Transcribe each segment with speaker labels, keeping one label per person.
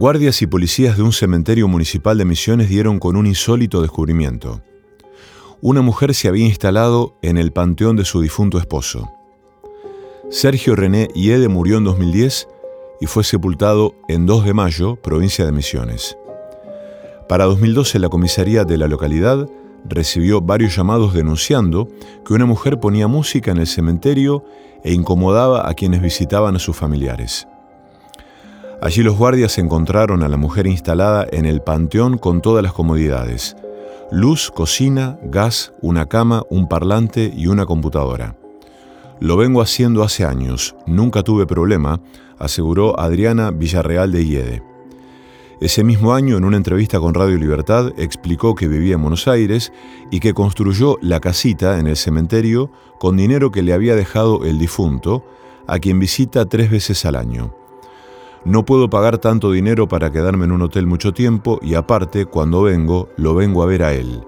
Speaker 1: Guardias y policías de un cementerio municipal de Misiones dieron con un insólito descubrimiento. Una mujer se había instalado en el panteón de su difunto esposo. Sergio René Yede murió en 2010 y fue sepultado en 2 de mayo, provincia de Misiones. Para 2012 la comisaría de la localidad recibió varios llamados denunciando que una mujer ponía música en el cementerio e incomodaba a quienes visitaban a sus familiares. Allí los guardias encontraron a la mujer instalada en el panteón con todas las comodidades. Luz, cocina, gas, una cama, un parlante y una computadora. Lo vengo haciendo hace años, nunca tuve problema, aseguró Adriana Villarreal de Iede. Ese mismo año, en una entrevista con Radio Libertad, explicó que vivía en Buenos Aires y que construyó la casita en el cementerio con dinero que le había dejado el difunto, a quien visita tres veces al año. No puedo pagar tanto dinero para quedarme en un hotel mucho tiempo y aparte, cuando vengo, lo vengo a ver a él.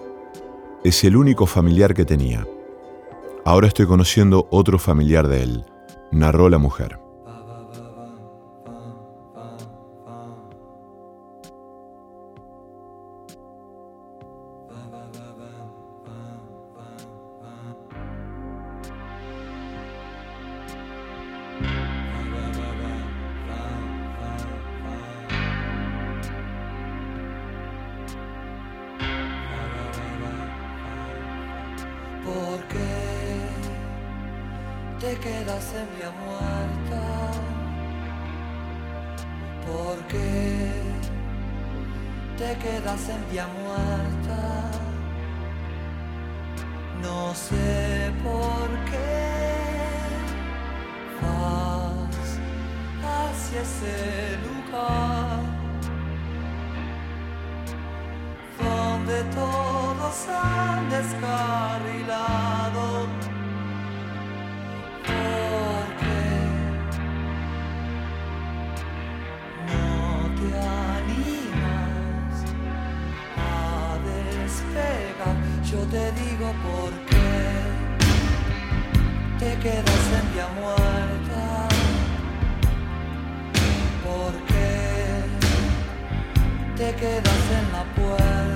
Speaker 1: Es el único familiar que tenía. Ahora estoy conociendo otro familiar de él, narró la mujer. te quedas en la puerta.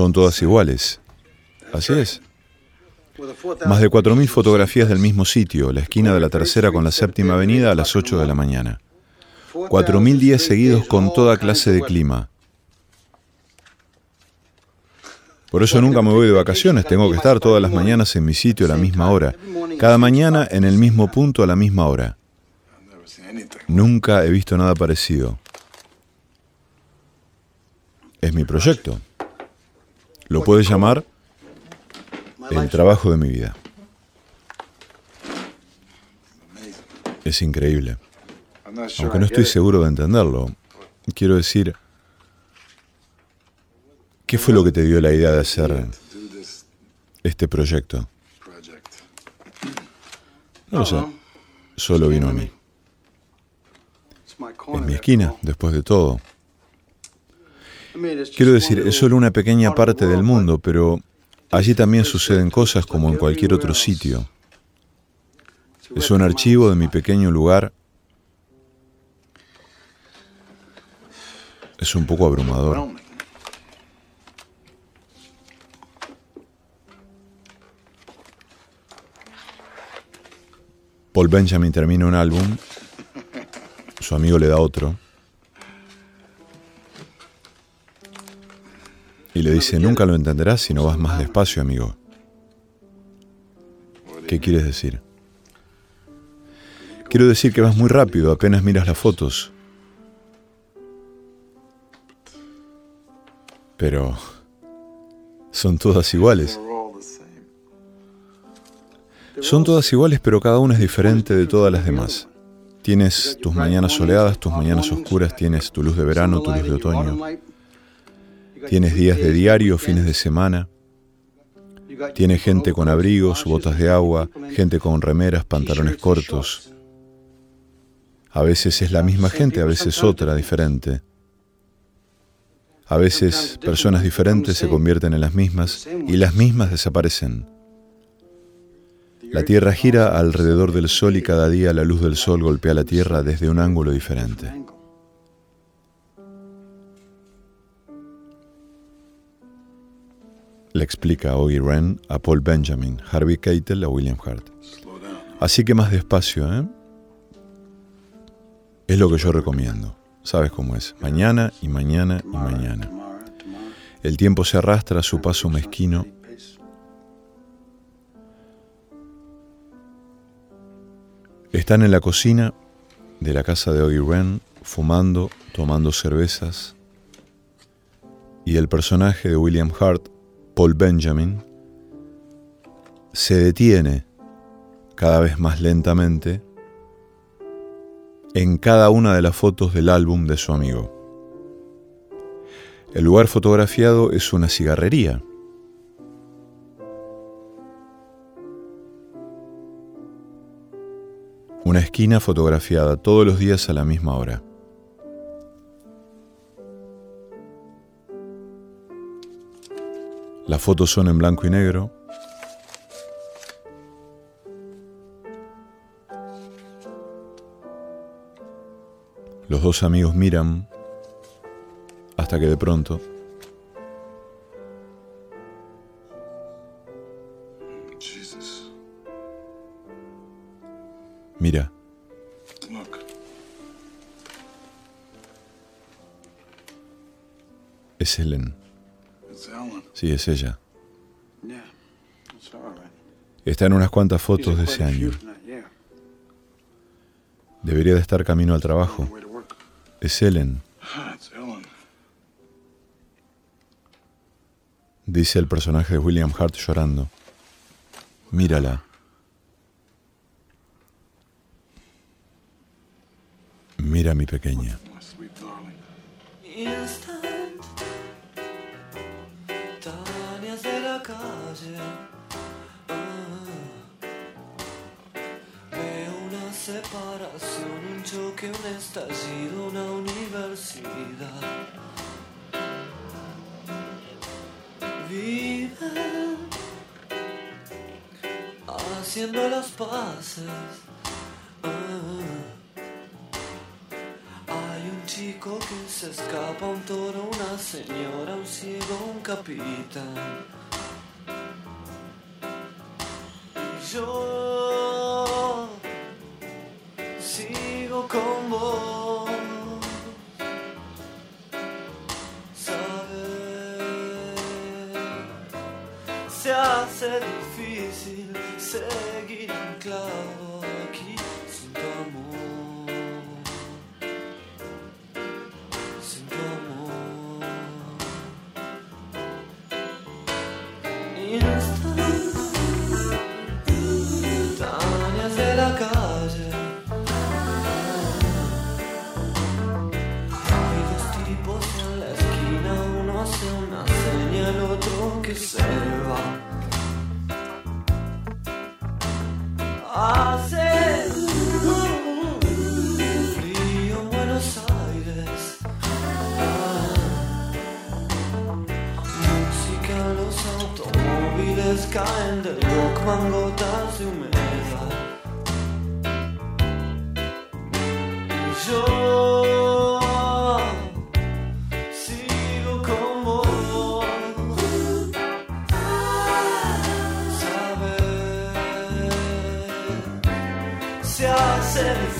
Speaker 1: Son todas iguales. Así es. Más de 4.000 fotografías del mismo sitio, la esquina de la tercera con la séptima avenida a las 8 de la mañana. 4.000 días seguidos con toda clase de clima. Por eso nunca me voy de vacaciones, tengo que estar todas las mañanas en mi sitio a la misma hora, cada mañana en el mismo punto a la misma hora. Nunca he visto nada parecido. Es mi proyecto. Lo puedes llamar el trabajo de mi vida. Es increíble. Aunque no estoy seguro de entenderlo. Quiero decir, ¿qué fue lo que te dio la idea de hacer este proyecto? No lo sé. Solo vino a mí. Es mi esquina, después de todo. Quiero decir, es solo una pequeña parte del mundo, pero allí también suceden cosas como en cualquier otro sitio. Es un archivo de mi pequeño lugar. Es un poco abrumador. Paul Benjamin termina un álbum, su amigo le da otro. Y le dice, nunca lo entenderás si no vas más despacio, amigo. ¿Qué quieres decir? Quiero decir que vas muy rápido apenas miras las fotos. Pero son todas iguales. Son todas iguales, pero cada una es diferente de todas las demás. Tienes tus mañanas soleadas, tus mañanas oscuras, tienes tu luz de verano, tu luz de otoño. Tienes días de diario, fines de semana. Tienes gente con abrigos, botas de agua, gente con remeras, pantalones cortos. A veces es la misma gente, a veces otra, diferente. A veces personas diferentes se convierten en las mismas y las mismas desaparecen. La Tierra gira alrededor del Sol y cada día la luz del Sol golpea la Tierra desde un ángulo diferente. Le explica Oggy Wren a Paul Benjamin, Harvey Keitel a William Hart. Así que más despacio, ¿eh? Es lo que yo recomiendo. ¿Sabes cómo es? Mañana y mañana y mañana. El tiempo se arrastra a su paso mezquino. Están en la cocina de la casa de Oggy Wren, fumando, tomando cervezas, y el personaje de William Hart Paul Benjamin, se detiene cada vez más lentamente en cada una de las fotos del álbum de su amigo. El lugar fotografiado es una cigarrería. Una esquina fotografiada todos los días a la misma hora. Las fotos son en blanco y negro. Los dos amigos miran hasta que de pronto Mira. Es Helen. Sí, es ella. Está en unas cuantas fotos de ese año. Debería de estar camino al trabajo. Es Ellen. Dice el personaje de William Hart llorando. Mírala. Mira mi pequeña. calle. Ah.
Speaker 2: Veo una separación, un choque, un estallido, una universidad. Vive haciendo las paces. Ah. Hay un chico que se escapa, un toro, una señora, un ciego, un capitán. necessary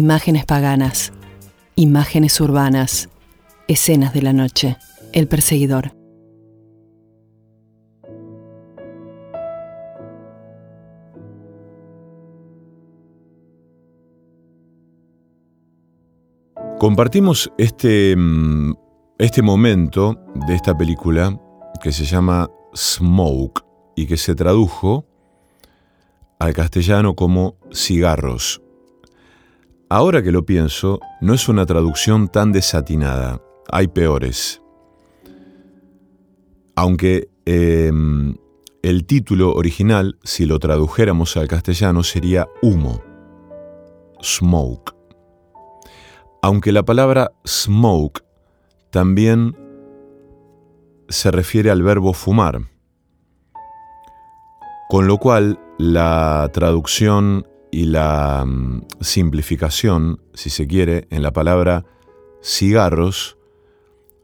Speaker 3: Imágenes paganas, imágenes urbanas, escenas de la noche, el perseguidor.
Speaker 1: Compartimos este, mm, este momento de esta película que se llama Smoke y que se tradujo al castellano como cigarros. Ahora que lo pienso, no es una traducción tan desatinada, hay peores. Aunque em, el título original, si lo tradujéramos al castellano, sería humo, smoke. Aunque la palabra smoke también se refiere al verbo fumar, con lo cual la traducción y la mm, simplificación, si se quiere, en la palabra cigarros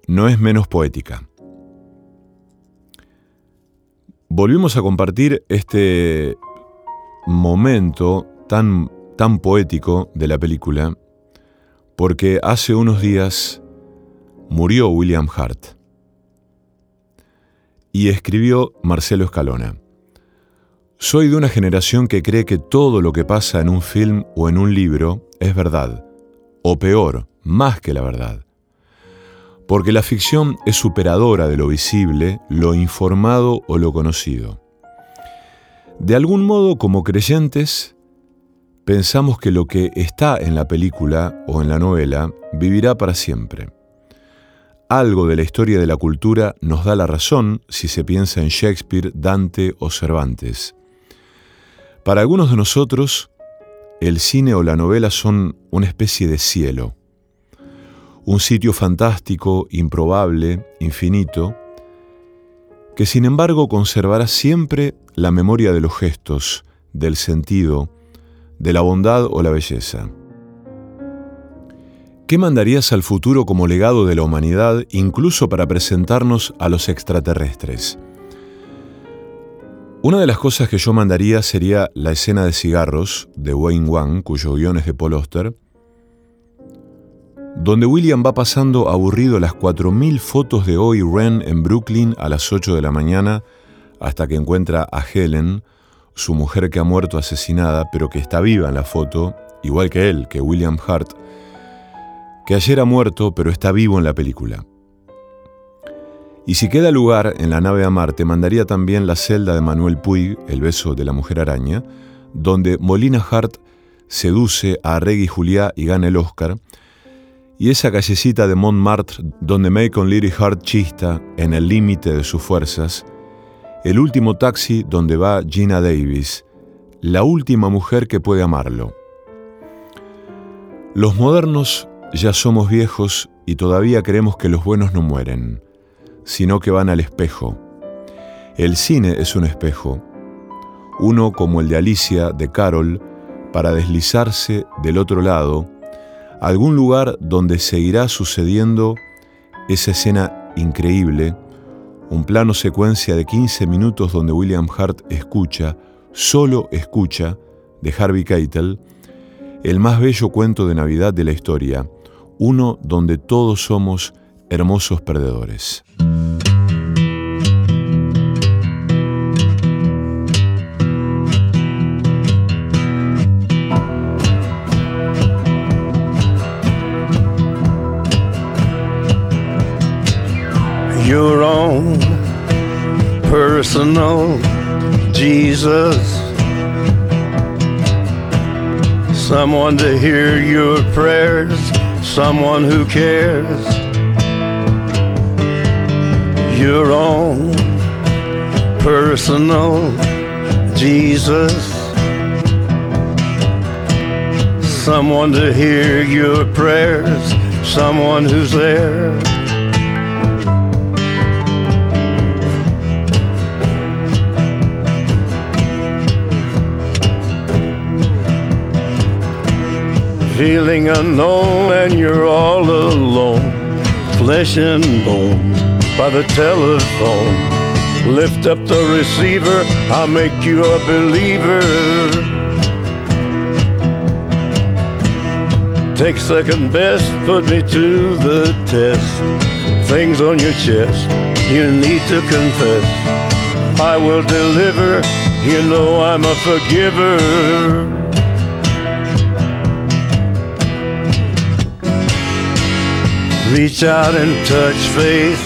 Speaker 1: no es menos poética. Volvimos a compartir este momento tan, tan poético de la película porque hace unos días murió William Hart y escribió Marcelo Escalona. Soy de una generación que cree que todo lo que pasa en un film o en un libro es verdad, o peor, más que la verdad. Porque la ficción es superadora de lo visible, lo informado o lo conocido. De algún modo, como creyentes, pensamos que lo que está en la película o en la novela vivirá para siempre. Algo de la historia de la cultura nos da la razón si se piensa en Shakespeare, Dante o Cervantes. Para algunos de nosotros, el cine o la novela son una especie de cielo, un sitio fantástico, improbable, infinito, que sin embargo conservará siempre la memoria de los gestos, del sentido, de la bondad o la belleza. ¿Qué mandarías al futuro como legado de la humanidad incluso para presentarnos a los extraterrestres? Una de las cosas que yo mandaría sería la escena de cigarros de Wayne Wang, cuyo guion es de Paul Oster, donde William va pasando aburrido las 4.000 fotos de hoy Ren en Brooklyn a las 8 de la mañana hasta que encuentra a Helen, su mujer que ha muerto asesinada pero que está viva en la foto, igual que él, que William Hart, que ayer ha muerto pero está vivo en la película. Y si queda lugar en la nave a Marte, mandaría también la celda de Manuel Puig, El beso de la mujer araña, donde Molina Hart seduce a Reggie Juliá y gana el Oscar, y esa callecita de Montmartre donde Macon Leary Hart chista en el límite de sus fuerzas, el último taxi donde va Gina Davis, la última mujer que puede amarlo. Los modernos ya somos viejos y todavía creemos que los buenos no mueren, sino que van al espejo. El cine es un espejo, uno como el de Alicia, de Carol, para deslizarse del otro lado, algún lugar donde seguirá sucediendo esa escena increíble, un plano secuencia de 15 minutos donde William Hart escucha, solo escucha, de Harvey Keitel, el más bello cuento de Navidad de la historia, uno donde todos somos hermosos perdedores.
Speaker 4: Your own personal Jesus someone to hear your prayers, someone who cares. Your own personal Jesus, someone to hear your prayers, someone who's there. feeling unknown and you're all alone, flesh and bone by the telephone. Lift up the receiver, I'll make you a believer. Take second best, put me to the test. Things on your chest, you need to confess. I will deliver, you know I'm a forgiver. Reach out and touch faith.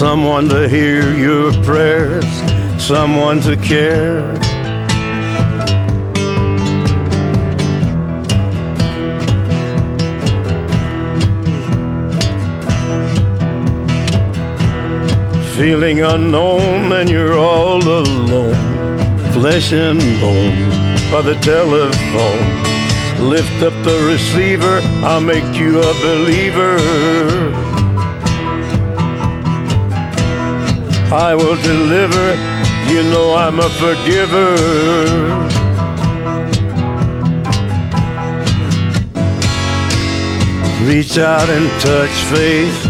Speaker 4: Someone to hear your prayers, someone to care. Feeling unknown and you're all alone, flesh and bone by the telephone. Lift up the receiver, I'll make you a believer. I will deliver, you know I'm a forgiver. Reach out and touch faith.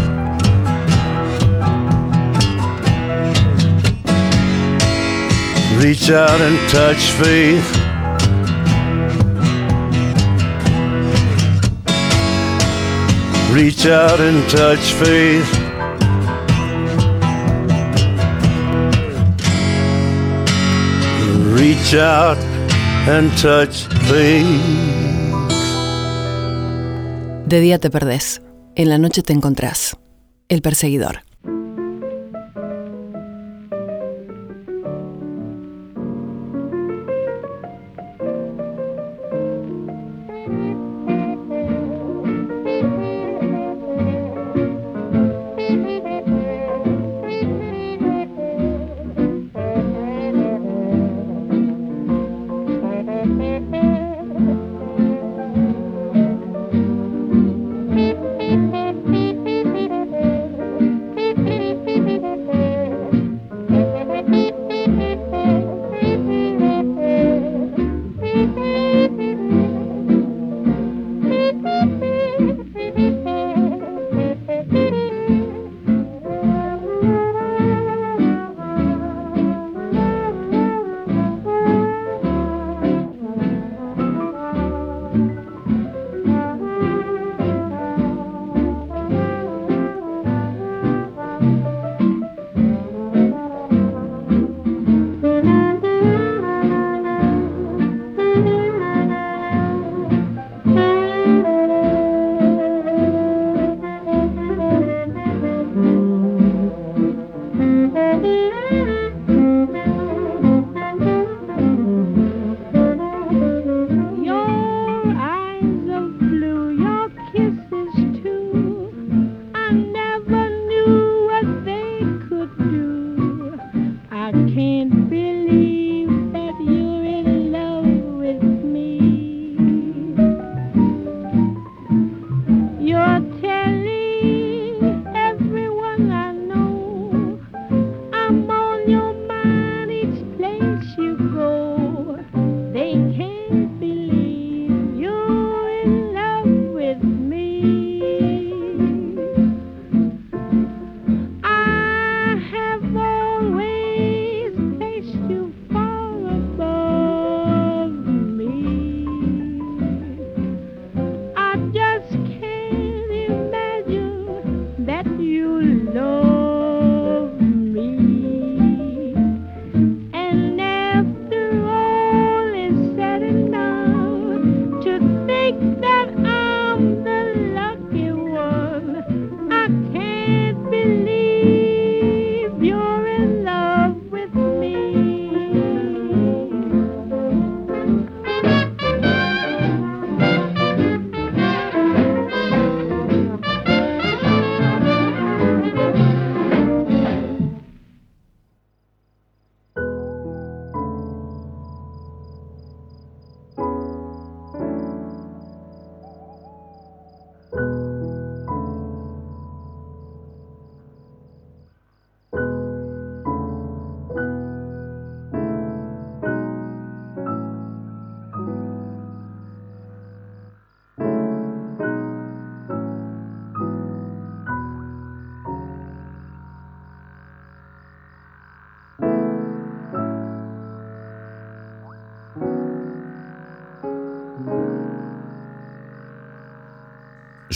Speaker 4: Reach out and touch faith. Reach out and touch faith.
Speaker 3: De día te perdés, en la noche te encontrás. El perseguidor.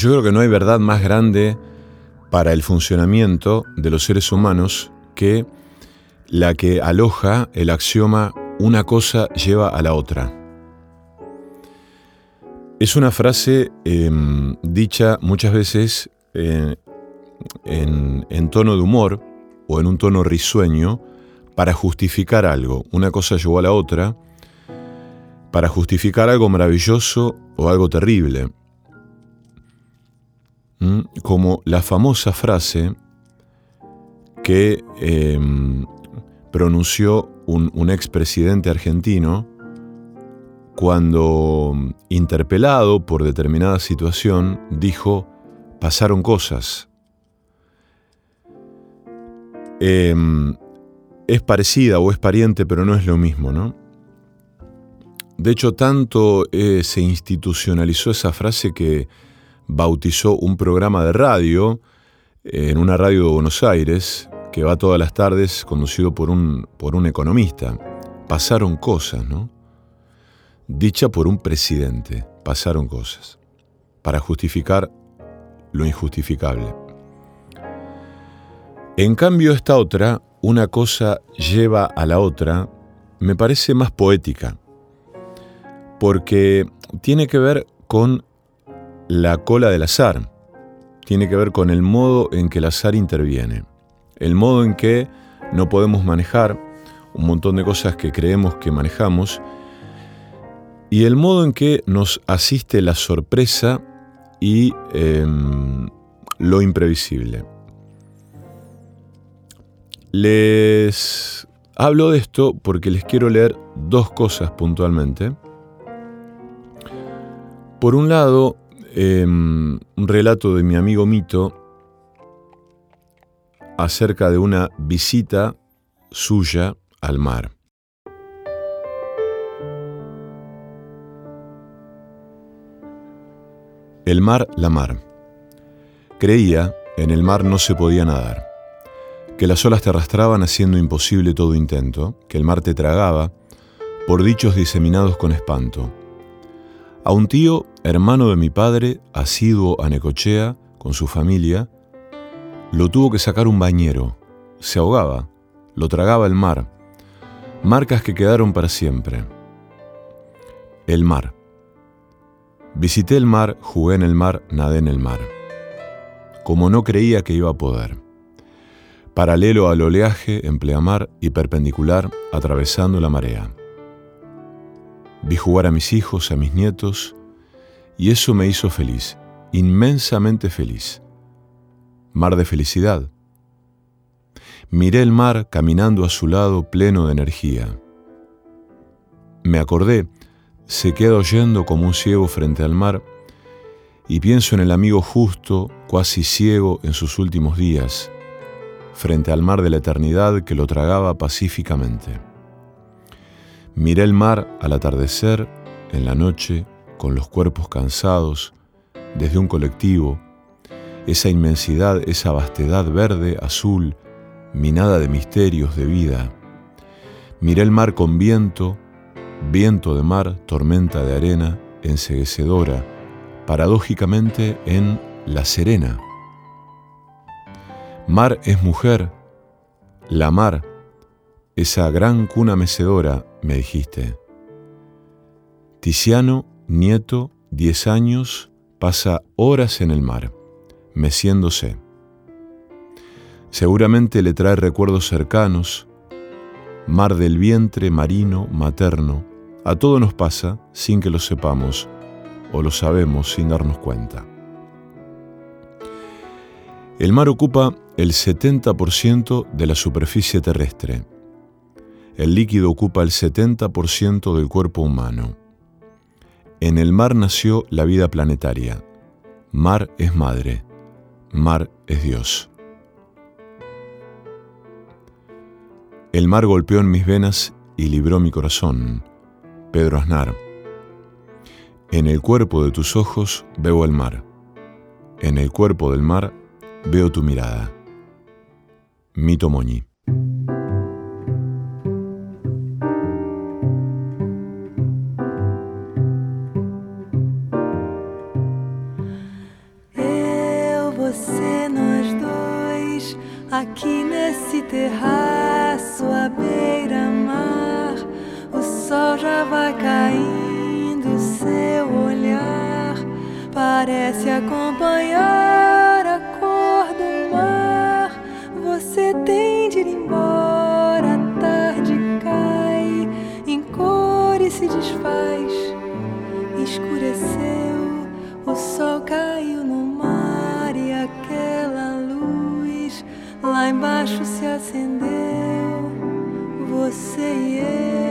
Speaker 1: Yo creo que no hay verdad más grande para el funcionamiento de los seres humanos que la que aloja el axioma una cosa lleva a la otra. Es una frase em, dicha muchas veces eh, en, en tono de humor o en un tono risueño para justificar algo. Una cosa llevó a la otra para justificar algo maravilloso o algo terrible. Como la famosa frase que em, pronunció un, un expresidente argentino cuando, interpelado por determinada situación, dijo, pasaron cosas. Em, es parecida o es pariente, pero no es lo mismo, ¿no? De hecho, tanto eh, se institucionalizó esa frase que bautizó un programa de radio eh, en una radio de Buenos Aires, que va todas las tardes, conducido por un, por un economista. Pasaron cosas, ¿no? Dicha por un presidente, pasaron cosas, para justificar lo injustificable. En cambio, esta otra, una cosa lleva a la otra, me parece más poética, porque tiene que ver con la cola del azar, tiene que ver con el modo en que el azar interviene, el modo en que no podemos manejar un montón de cosas que creemos que manejamos y el modo en que nos asiste la sorpresa y em, lo imprevisible. Les hablo de esto porque les quiero leer dos cosas puntualmente. Por un lado, em, un relato de mi amigo Mito acerca de una visita suya al mar. El mar, la mar. Creía, en el mar no se podía nadar que las olas te arrastraban haciendo imposible todo intento, que el mar te tragaba, por dichos diseminados con espanto. A un tío, hermano de mi padre, asiduo a Necochea, con su familia, lo tuvo que sacar un bañero. Se ahogaba, lo tragaba el mar. Marcas que quedaron para siempre. El mar. Visité el mar, jugué en el mar, nadé en el mar. Como no creía que iba a poder paralelo al oleaje en pleamar y perpendicular atravesando la marea. Vi jugar a mis hijos, a mis nietos, y eso me hizo feliz, inmensamente feliz. Mar de felicidad. Miré el mar caminando a su lado pleno de energía. Me acordé, se queda oyendo como un ciego frente al mar, y pienso en el amigo justo, cuasi ciego en sus últimos días, frente al mar de la eternidad que lo tragaba pacíficamente. Miré el mar al atardecer, en la noche, con los cuerpos cansados, desde un colectivo, esa inmensidad, esa vastedad verde, azul, minada de misterios de vida. Miré el mar con viento, viento de mar, tormenta de arena, enseguecedora, paradójicamente en La Serena. Mar es mujer, la mar, esa gran cuna mecedora, me dijiste. Tiziano, nieto, diez años, pasa horas en el mar, meciéndose. Seguramente le trae recuerdos cercanos, mar del vientre marino, materno, a todo nos pasa sin que lo sepamos o lo sabemos sin darnos cuenta. El mar ocupa el 70% de la superficie terrestre. El líquido ocupa el 70% del cuerpo humano. En el mar nació la vida planetaria. Mar es madre. Mar es Dios. El mar golpeó en mis venas y libró mi corazón. Pedro Aznar. En el cuerpo de tus ojos veo el mar. En el cuerpo del mar veo tu mirada. Mito Moñi.
Speaker 5: escureceu, o sol caiu no mar e aquela luz lá embaixo se acendeu. Você e eu.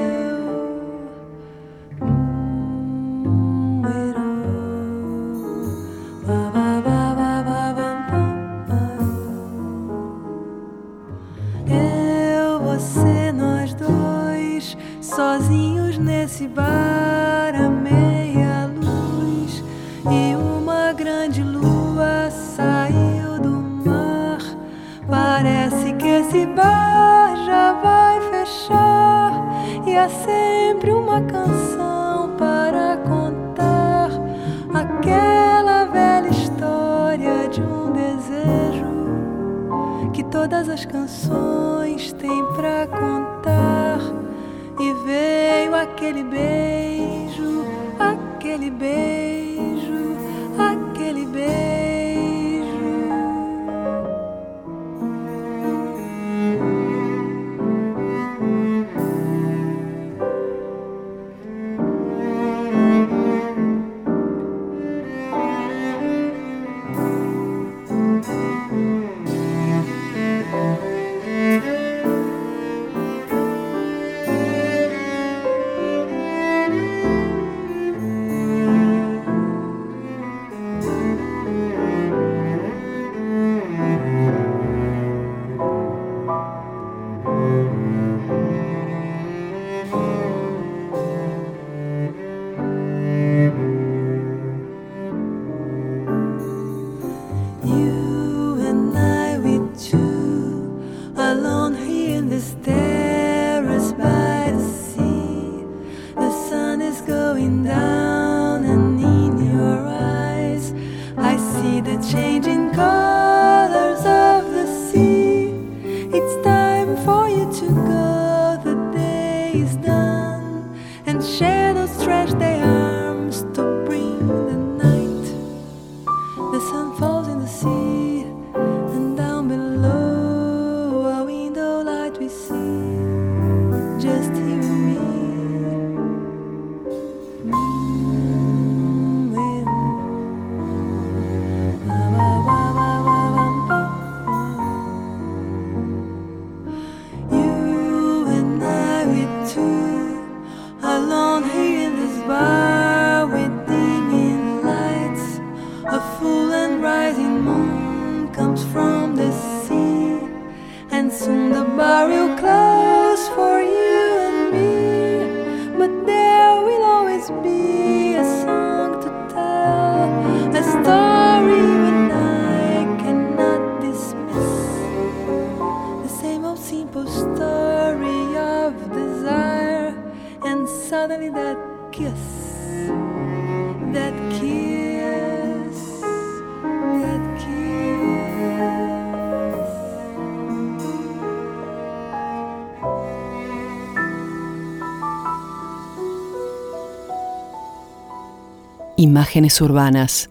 Speaker 3: Imágenes urbanas.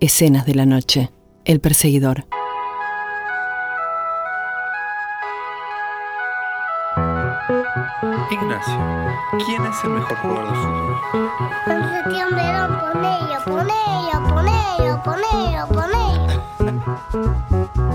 Speaker 3: Escenas de la noche. El perseguidor.
Speaker 6: Ignacio, ¿quién es el mejor jugador de fútbol?
Speaker 7: Ponelo, ponelo, ponelo, ponelo, ponelo.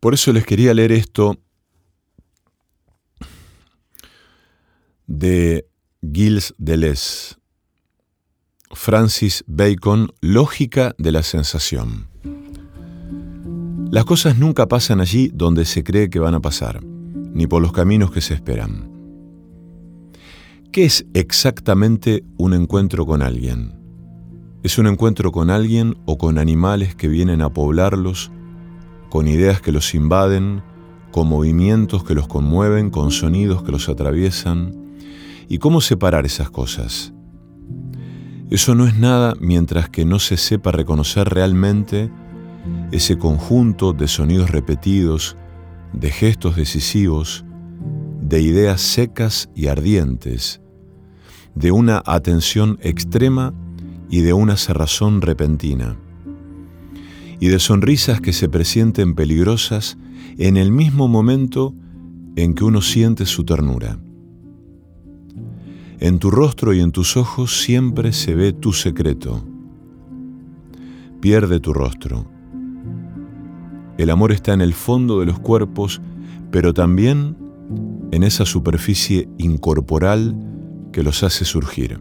Speaker 1: Por eso les quería leer esto de Gilles Deleuze, Francis Bacon, Lógica de la sensación. Las cosas nunca pasan allí donde se cree que van a pasar, ni por los caminos que se esperan. ¿Qué es exactamente un encuentro con alguien? ¿Es un encuentro con alguien o con animales que vienen a poblarlos, con ideas que los invaden, con movimientos que los conmueven, con sonidos que los atraviesan? ¿Y cómo separar esas cosas? Eso no es nada mientras que no se sepa reconocer realmente ese conjunto de sonidos repetidos, de gestos decisivos, de ideas secas y ardientes, de una atención extrema y de una cerrazón repentina, y de sonrisas que se presienten peligrosas en el mismo momento en que uno siente su ternura. En tu rostro y en tus ojos siempre se ve tu secreto. Pierde tu rostro. El amor está en el fondo de los cuerpos, pero también en esa superficie incorporal que los hace surgir.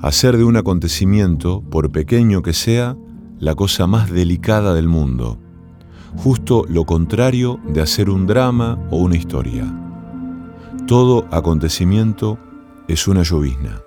Speaker 1: Hacer de un acontecimiento, por pequeño que sea, la cosa más delicada del mundo, justo lo contrario de hacer un drama o una historia. Todo acontecimiento es una llovizna.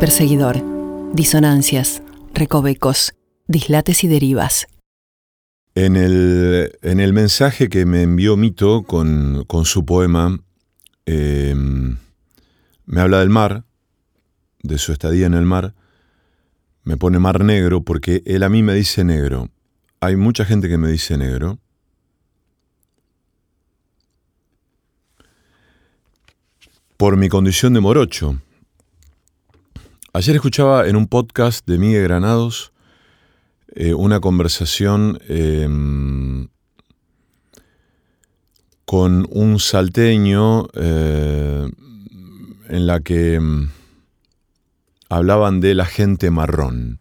Speaker 3: Perseguidor. Disonancias, recovecos, dislates y derivas.
Speaker 1: En el, en el mensaje que me envió Mito con, con su poema, eh, me habla del mar, de su estadía en el mar, me pone mar negro porque él a mí me dice negro. Hay mucha gente que me dice negro. Por mi condición de morocho. Ayer escuchaba en un podcast de Miguel Granados eh, una conversación eh, con un salteño eh, en la que mm, hablaban de la gente marrón.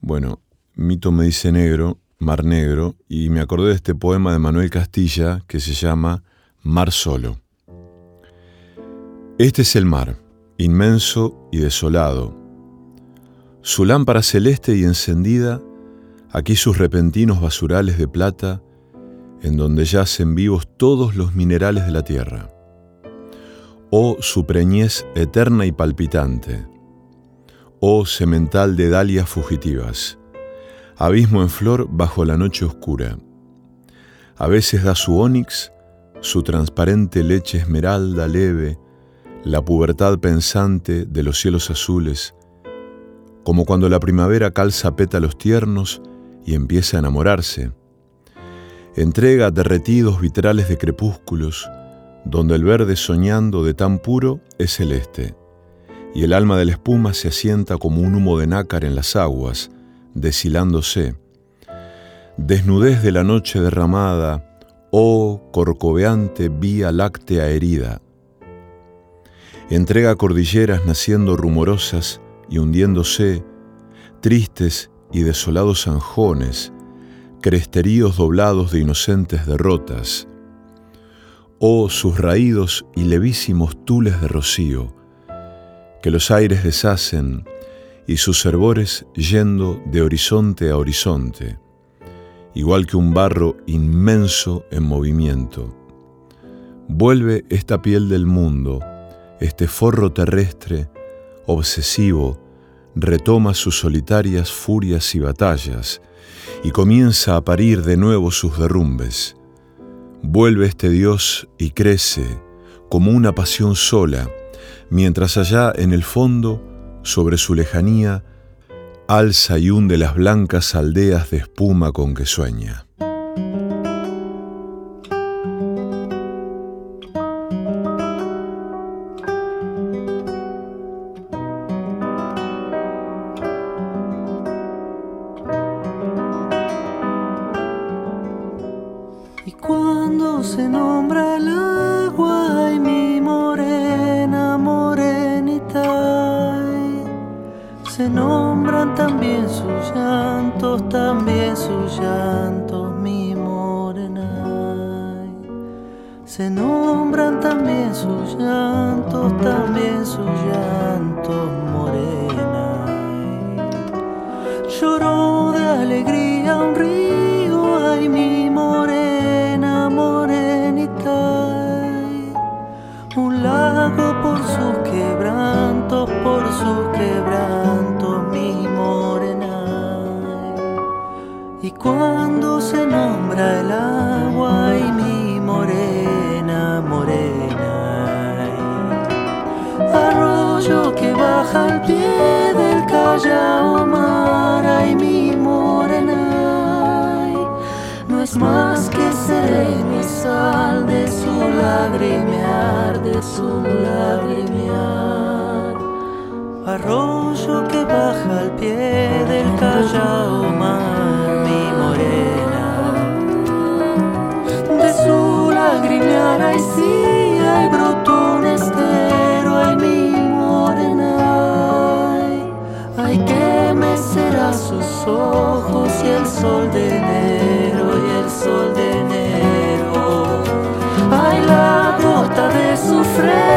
Speaker 1: Bueno, Mito me dice negro, Mar Negro, y me acordé de este poema de Manuel Castilla que se llama Mar Solo. Este es el mar, inmenso y desolado. Su lámpara celeste y encendida, aquí sus repentinos basurales de plata, en donde yacen vivos todos los minerales de la tierra. Oh su preñez eterna y palpitante, oh semental de dalias fugitivas, abismo en flor bajo la noche oscura. A veces da su ónix, su transparente leche esmeralda leve, la pubertad pensante de los cielos azules, como cuando la primavera calza pétalos tiernos y empieza a enamorarse. Entrega derretidos vitrales de crepúsculos, donde el verde soñando de tan puro es celeste, y el alma de la espuma se asienta como un humo de nácar en las aguas, deshilándose. Desnudez de la noche derramada, oh corcoveante vía láctea herida. Entrega cordilleras naciendo rumorosas y hundiéndose, tristes y desolados anjones, cresteríos doblados de inocentes derrotas. Oh sus raídos y levísimos tules de rocío, que los aires deshacen, y sus hervores yendo de horizonte a horizonte, igual que un barro inmenso en movimiento. Vuelve esta piel del mundo, este forro terrestre, obsesivo, retoma sus solitarias furias y batallas, y comienza a parir de nuevo sus derrumbes. Vuelve este Dios y crece como una pasión sola, mientras allá en el fondo sobre su lejanía, alza y hunde las blancas aldeas de espuma con que sueña.
Speaker 8: Arroyo que baja al pie del Callao mar, mi morena. De su lagrimear, ay sí, ay brotó un estero, ay mi morena. Ay, que me será sus ojos y el sol de enero, y el sol de enero. Ay, la gota de su frente